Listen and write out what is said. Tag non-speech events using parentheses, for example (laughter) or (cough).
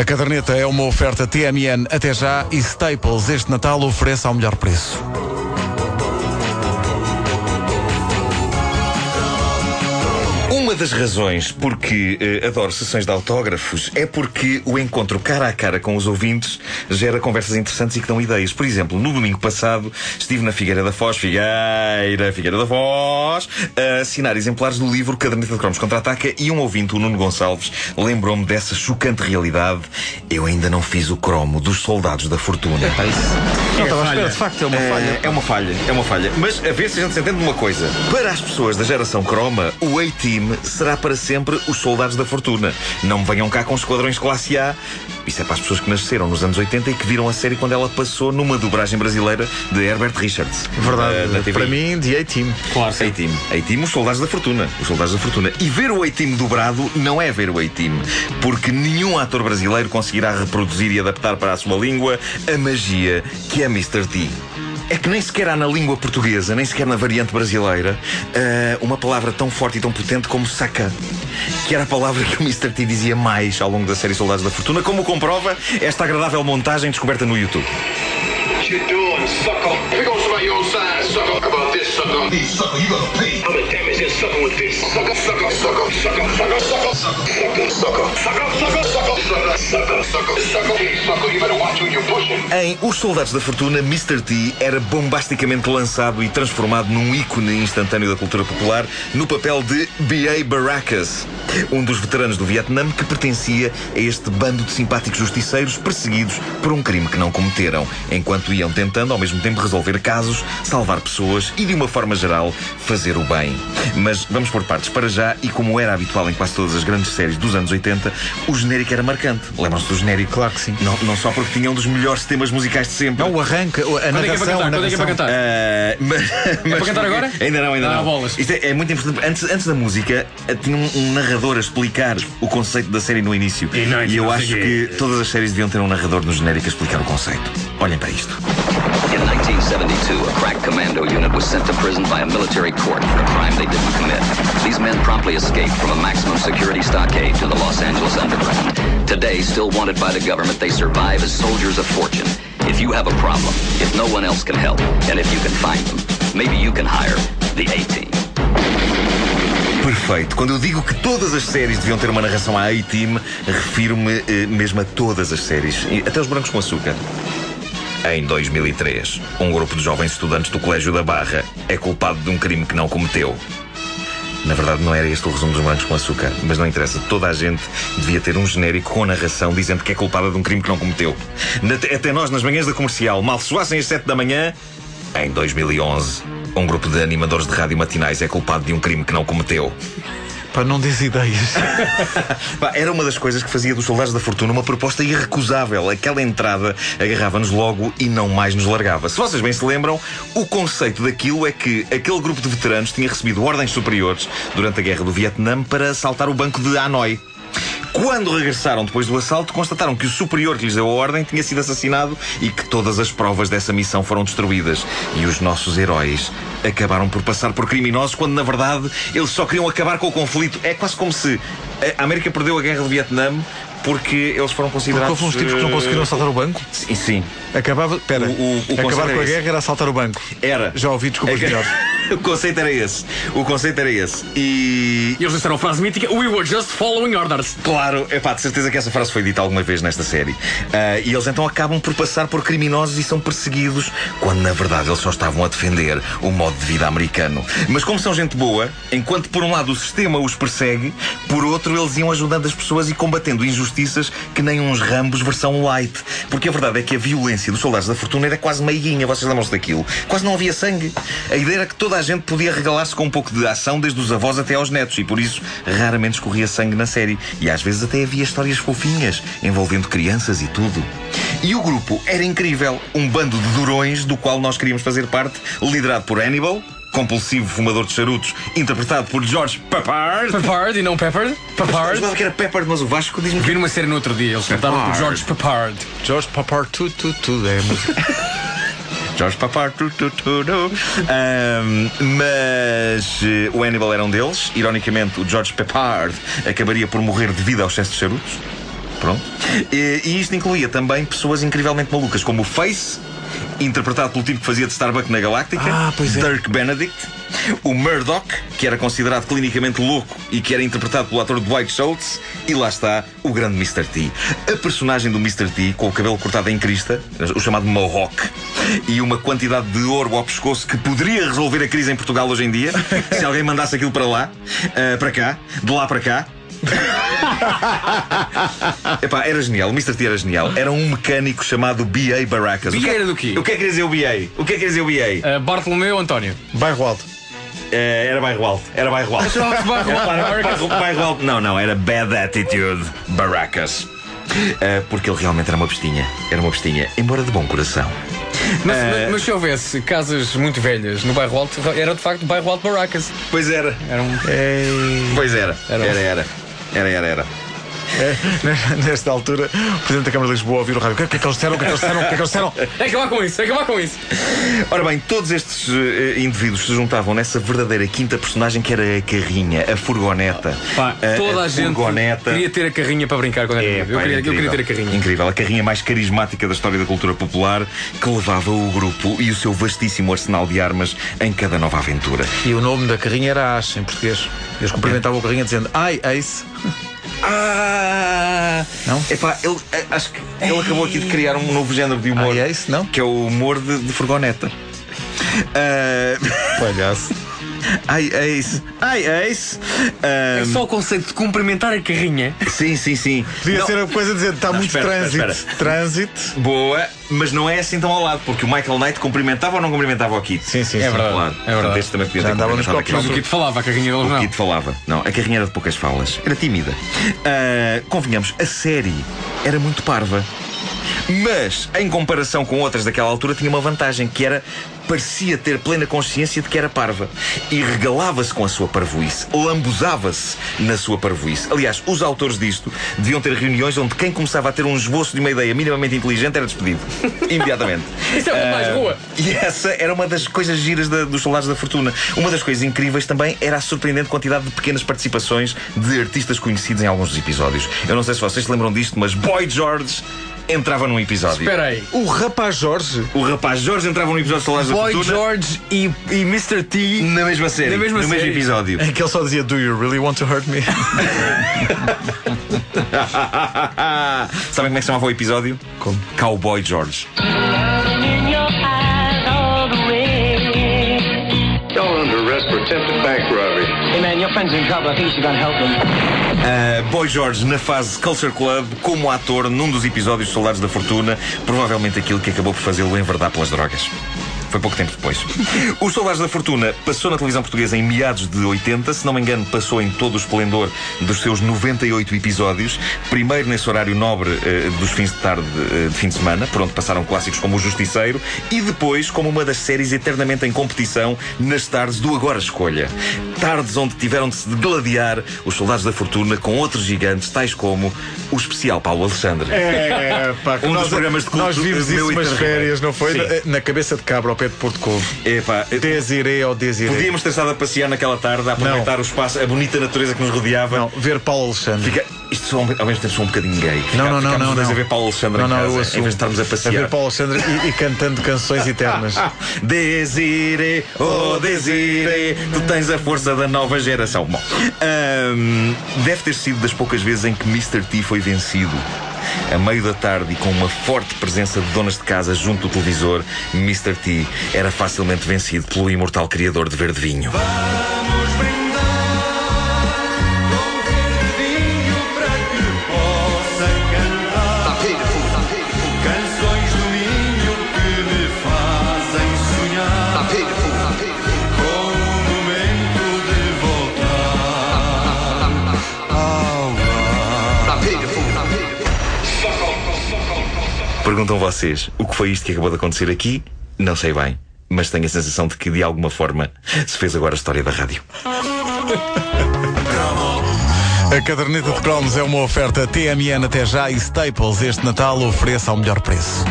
A caderneta é uma oferta TMN até já e Staples este Natal oferece ao melhor preço. Das razões porque eh, adoro sessões de autógrafos é porque o encontro cara a cara com os ouvintes gera conversas interessantes e que dão ideias. Por exemplo, no domingo passado estive na Figueira da Foz, Figueira, Figueira da Foz, a assinar exemplares do livro Caderneta de Cromos Contra-Ataca e um ouvinte, o Nuno Gonçalves, lembrou-me dessa chocante realidade. Eu ainda não fiz o cromo dos soldados da fortuna. Não estava à espera, de facto, é uma falha. É, é uma falha, é uma falha. Mas a ver se a gente se entende de uma coisa. Para as pessoas da geração croma, o A-Team será para sempre os soldados da fortuna. Não me venham cá com esquadrões classe A. Isso é para as pessoas que nasceram nos anos 80 e que viram a série quando ela passou numa dobragem brasileira de Herbert Richards. Verdade, Eh, para mim, de A-Team. Claro. A-Team. A-Team, os soldados da fortuna. Os soldados da fortuna. E ver o A-Team dobrado não é ver o A-Team. Porque nenhum ator brasileiro conseguirá reproduzir e adaptar para a sua língua a magia que é Mr. T. É que nem sequer há na língua portuguesa, nem sequer na variante brasileira, eh, uma palavra tão forte e tão potente como saca. Que era a palavra que o Mr. T dizia mais ao longo da série Soldados da Fortuna, como comprova esta agradável montagem descoberta no YouTube. What you doing, sucker? Here goes your own sucker. About this, sucker? Hey, sucker, you gonna pay. I'm gonna damage this sucker with this. Sucker, sucker, sucker, sucker, sucker, sucker, em Os Soldados da Fortuna, Mr. T era bombasticamente lançado e transformado num ícone instantâneo da cultura popular no papel de B.A. Baracas, um dos veteranos do Vietnã que pertencia a este bando de simpáticos justiceiros perseguidos por um crime que não cometeram, enquanto iam tentando ao mesmo tempo resolver casos, salvar pessoas e, de uma forma geral, fazer o bem. Mas vamos por partes para já e, como era habitual em quase todas as grandes séries dos anos 80, o genérico era marcante. Lembram-se do genérico? Claro que sim. Não, não só porque tinha um dos melhores temas musicais de sempre. Não, o arranque, a Quando é que é para narração, cantar? Quando é que é para narração. cantar? Ah, mas, mas para cantar agora? Ainda não, ainda Ah, não. bolas. Isto é, é muito importante. Antes, antes da música, eh, tinha um, um narrador a explicar o conceito da série no início. E não, e eu não acho sei que quê. todas as séries deviam ter um narrador no genérico a explicar o conceito. Olhem para isto. In 1972, a crack commando unit was sent to prison by a military court for a crime they didn't commit. These men promptly escaped from a maximum security stockade to the Los Angeles underground. Today, still wanted by the government, they survive as soldiers of fortune. If you have a problem, if no one else can help, and if you can find them, maybe you can hire the A-Team. Perfeito. Quando eu digo que todas as séries deviam ter uma narração à A-Team, refiro-me eh, mesmo a todas as séries, até os brancos com açúcar. Em 2003, um grupo de jovens estudantes do Colégio da Barra é culpado de um crime que não cometeu. Na verdade, não era este o resumo dos brancos com açúcar, mas não interessa. Toda a gente devia ter um genérico com narração dizendo que é culpada de um crime que não cometeu. Até nós, nas manhãs da comercial, mal soassem às 7 da manhã, em 2011, um grupo de animadores de rádio matinais é culpado de um crime que não cometeu. Para não dizer ideias. (laughs) Era uma das coisas que fazia dos Soldados da Fortuna uma proposta irrecusável. Aquela entrada agarrava-nos logo e não mais nos largava. Se vocês bem se lembram, o conceito daquilo é que aquele grupo de veteranos tinha recebido ordens superiores durante a Guerra do Vietnã para assaltar o banco de Hanoi. Quando regressaram depois do assalto, constataram que o superior que lhes deu a ordem tinha sido assassinado e que todas as provas dessa missão foram destruídas. E os nossos heróis acabaram por passar por criminosos quando, na verdade, eles só queriam acabar com o conflito. É quase como se a América perdeu a guerra do Vietnã porque eles foram Porque considerados. houve uns tipos que não conseguiram assaltar o banco. Sim, sim. Acabava. Espera. O- o- o acabar com a esse. guerra era assaltar o banco. Era. Já ouvi desculpas É que- melhores. (laughs) o conceito era esse. O conceito era esse. E. E eles disseram a frase mítica: We were just following orders. Claro, é pá, de certeza que essa frase foi dita alguma vez nesta série. Ah, e eles então acabam por passar por criminosos e são perseguidos, quando na verdade eles só estavam a defender o modo de vida americano. Mas como são gente boa, enquanto por um lado o sistema os persegue, por outro eles iam ajudando as pessoas e combatendo injustiças que nem uns rambos versão light. Porque a verdade é que a violência dos soldados da fortuna era quase meiguinha, vocês lembram-se daquilo? Quase não havia sangue. A ideia era que toda a gente podia regalar-se com um pouco de ação, desde os avós até aos netos, e por isso raramente escorria sangue na série. E às vezes até havia histórias fofinhas, envolvendo crianças e tudo. E o grupo era incrível, um bando de durões do qual nós queríamos fazer parte, liderado por Hannibal. Compulsivo fumador de charutos, interpretado por George Peppard. Peppard e não Peppered? Eu Peppard. jogava que era Peppard, mas o Vasco diz-me Vi numa série no outro dia, eles cantavam por George Peppard. George Papar, tudo, tudo, tudo. É a música. (laughs) George Papar, tu, tu, tu, tu. Ahm, mas eh, o Hannibal era um deles. Ironicamente, o George Peppard acabaria por morrer devido ao excesso de charutos. Pronto. E, e isto incluía também pessoas incrivelmente malucas, como o Face, interpretado pelo tipo que fazia de Starbuck na Galáctica, Ah, é. Dirk Benedict, o Murdoch, que era considerado clinicamente louco e que era interpretado pelo ator Dwight Schultz, e lá está o grande Mr. T. A personagem do Mr. T, com o cabelo cortado em crista, o chamado Mohawk, e uma quantidade de ouro ao pescoço que poderia resolver a crise em Portugal hoje em dia, se alguém mandasse aquilo para lá, ah, para cá, de lá para cá. (laughs) Epá, era genial, o Mr. T era genial. Era um mecânico chamado B.A. Que- B.A. era do quê? O que é que quer dizer o B.A.? O que é que quer dizer o B.A.? Uh, Bartolomeu António. Bairro Alto. Eh, era bairro alto. Era bairro alto. Chamava-se Bairro Alto, Era Barracas. bairro, bairro alto. Não, não, era Bad Attitude Barracas. Eh, porque ele realmente era uma bestinha. Era uma bestinha, embora de bom coração. Mas, Eh, mas- mas se houvesse casas muito velhas no bairro Alto, era de facto bairro Alto Barracas. Pois era. Era um. Pois era. Era. Era, era. Era, era, era. É, (laughs) nesta altura, o Presidente da Câmara de Lisboa ouviu o rádio. O que é que eles disseram? O que é que eles disseram? O que é que eles disseram? É (laughs) acabar com isso, é acabar com isso. Ora bem, todos estes eh, indivíduos se juntavam nessa verdadeira quinta personagem que era a carrinha, a furgoneta. Pá, toda a, gente furgoneta. queria ter a carrinha para brincar quando era É, miúdo. eu, pá, queria, eu queria ter a carrinha. Incrível, a carrinha mais carismática da história da cultura popular que levava o grupo e o seu vastíssimo arsenal de armas em cada nova aventura. E o nome da carrinha era Ash, em português. Eles cumprimentavam a carrinha dizendo Ai, Ace. (laughs) Ah! Não? Epá, ele, eh, acho que ele acabou aqui de criar um novo género de humor. Ai, Ace, não? Que é o humor de, de furgoneta. Ah, Palhaço. (laughs) ai, Ace. Ai, Ace. Ah, É só o conceito de cumprimentar a carrinha. sim, sim, sim. Podia Não, ser a coisa de dizer está muito espera, trânsito. espera, Trânsito. Boa, mas não é assim tão ao lado, porque o Michael Knight cumprimentava ou não cumprimentava o Kit? Sim, sim, É sim. verdade. Claro. É verdade. este também podia Já andava nos copos Mas o. Kit falava, a carrinha deles O não. Kit falava. Não, a carrinha era de poucas falas. Era tímida. Ah, convenhamos, a série era muito parva. Mas, em comparação com outras daquela altura, tinha uma vantagem, que era parecia ter plena consciência de que era parva. E regalava-se com a sua parvoíce. Lambuzava-se na sua parvoíce. Aliás, os autores disto deviam ter reuniões onde quem começava a ter um esboço de uma ideia minimamente inteligente era despedido. (laughs) Imediatamente. Isso é muito mais Ah, rua. e essa era uma das coisas giras da- dos Soldados da Fortuna. Uma das coisas incríveis também era a surpreendente quantidade de pequenas participações de artistas conhecidos em alguns dos episódios. Eu não sei se vocês se lembram disto, mas Boy George entrava num episódio. Espera aí. O rapaz Jorge. O rapaz Jorge entrava num episódio de Soldados da Boy Fortuna George e, e Mr. T. na mesma série, Na mesma no mesmo série. episódio. Em que ele só dizia Do you really want to hurt me? (laughs) Sabem como é que se chamava o episódio? Como? Cowboy George. arrest for attempted bank robbery. Uh, Boy George na fase Culture Club como ator num dos episódios de Soldados da Fortuna, provavelmente aquilo que acabou por fazê-lo enverdar pelas drogas. Foi pouco tempo depois. (laughs) Os Soldados da Fortuna passou na televisão portuguesa em meados de 80, se não me engano, passou em todo o esplendor dos seus 98 episódios. Primeiro nesse horário nobre eh, dos fins de tarde eh, de fim de semana, por onde passaram clássicos como O Justiceiro, e depois como uma das séries eternamente em competição nas tardes do Agora Escolha. Tardes onde tiveram de se gladiar os Soldados da Fortuna com outros gigantes, tais como o especial Paulo Alexandre. É, pá, Um dos nós, programas de culto nós vimos isso umas férias, não foi? Sim. Na, na cabeça de cabra pé de Porto Covo. Epá, Desirei ou desirei. Podíamos ter estado a passear naquela tarde, a aproveitar o espaço, a bonita natureza que nos rodeava. Não, ver Paulo Alexandre. Fica, isto só, ao mesmo tempo sou um bocadinho gay. Não, não, não, não, dois não. a ver Paulo Alexandre não, em não, casa, eu em assumo. vez de estarmos a passear. ver Paulo Alexandre e, e cantando canções eternas. (laughs) Desire, oh Desire, tu tens a força da nova geração. Bom, deve ter sido das poucas vezes em que Mr. T foi vencido. A meio da tarde e com uma forte presença de donas de casa junto do televisor, Mr. T era facilmente vencido pelo imortal criador de verde vinho. Perguntam vocês, o que foi isto que acabou de acontecer aqui? Não sei bem, mas tenho a sensação de que de alguma forma se fez agora a história da rádio. A caderneta de cromos é uma oferta TMN até já e Staples este Natal ofereça ao melhor preço.